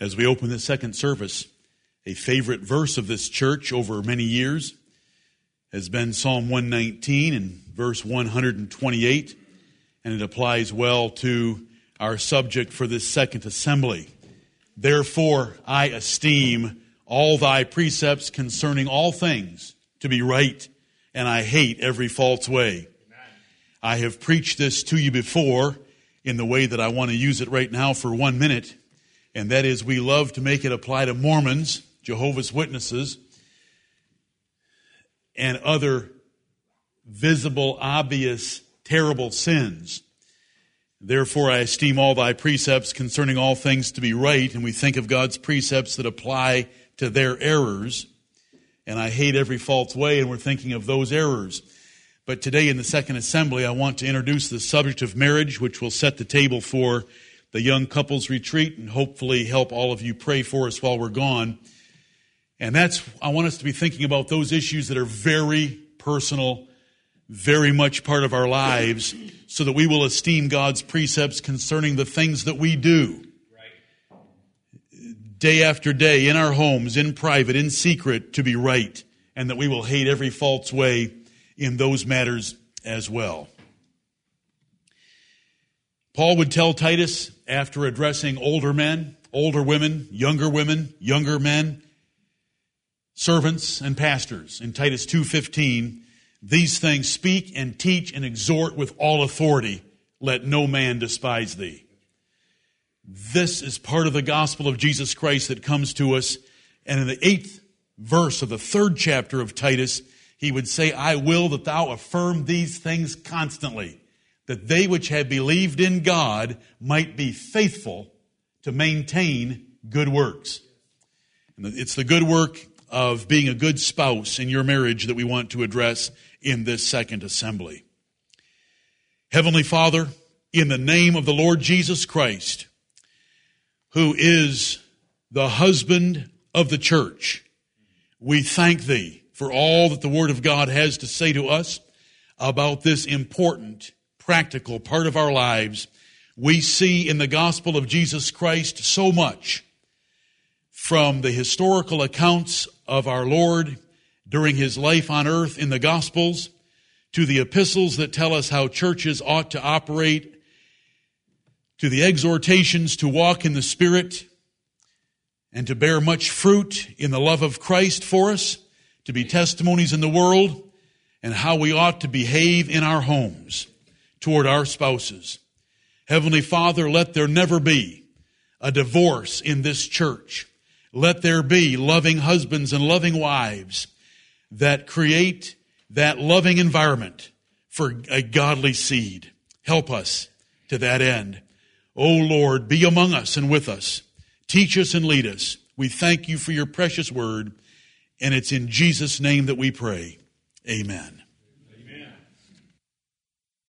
as we open the second service, a favorite verse of this church over many years has been Psalm 119 and verse 128, and it applies well to our subject for this second assembly. Therefore, I esteem all thy precepts concerning all things to be right, and I hate every false way. I have preached this to you before in the way that I want to use it right now for one minute and that is we love to make it apply to Mormons, Jehovah's Witnesses, and other visible, obvious, terrible sins. Therefore, I esteem all thy precepts concerning all things to be right, and we think of God's precepts that apply to their errors. And I hate every false way, and we're thinking of those errors. But today in the second assembly, I want to introduce the subject of marriage, which will set the table for the young couples retreat and hopefully help all of you pray for us while we're gone. And that's, I want us to be thinking about those issues that are very personal, very much part of our lives, so that we will esteem God's precepts concerning the things that we do. Day after day, in our homes, in private, in secret, to be right, and that we will hate every false way in those matters as well. Paul would tell Titus after addressing older men, older women, younger women, younger men, servants and pastors in Titus 2:15, these things speak and teach and exhort with all authority, let no man despise thee. This is part of the gospel of Jesus Christ that comes to us. And in the eighth verse of the third chapter of Titus, he would say, I will that thou affirm these things constantly that they which have believed in God might be faithful to maintain good works. And it's the good work of being a good spouse in your marriage that we want to address in this second assembly. Heavenly Father, in the name of the Lord Jesus Christ, who is the husband of the church, we thank thee for all that the Word of God has to say to us about this important practical part of our lives, we see in the gospel of Jesus Christ so much from the historical accounts of our Lord during his life on earth in the gospels to the epistles that tell us how churches ought to operate to the exhortations to walk in the Spirit and to bear much fruit in the love of Christ for us, to be testimonies in the world, and how we ought to behave in our homes toward our spouses. Heavenly Father, let there never be a divorce in this church. Let there be loving husbands and loving wives that create that loving environment for a godly seed. Help us to that end. O oh Lord, be among us and with us. Teach us and lead us. We thank you for your precious word, and it's in Jesus' name that we pray. Amen.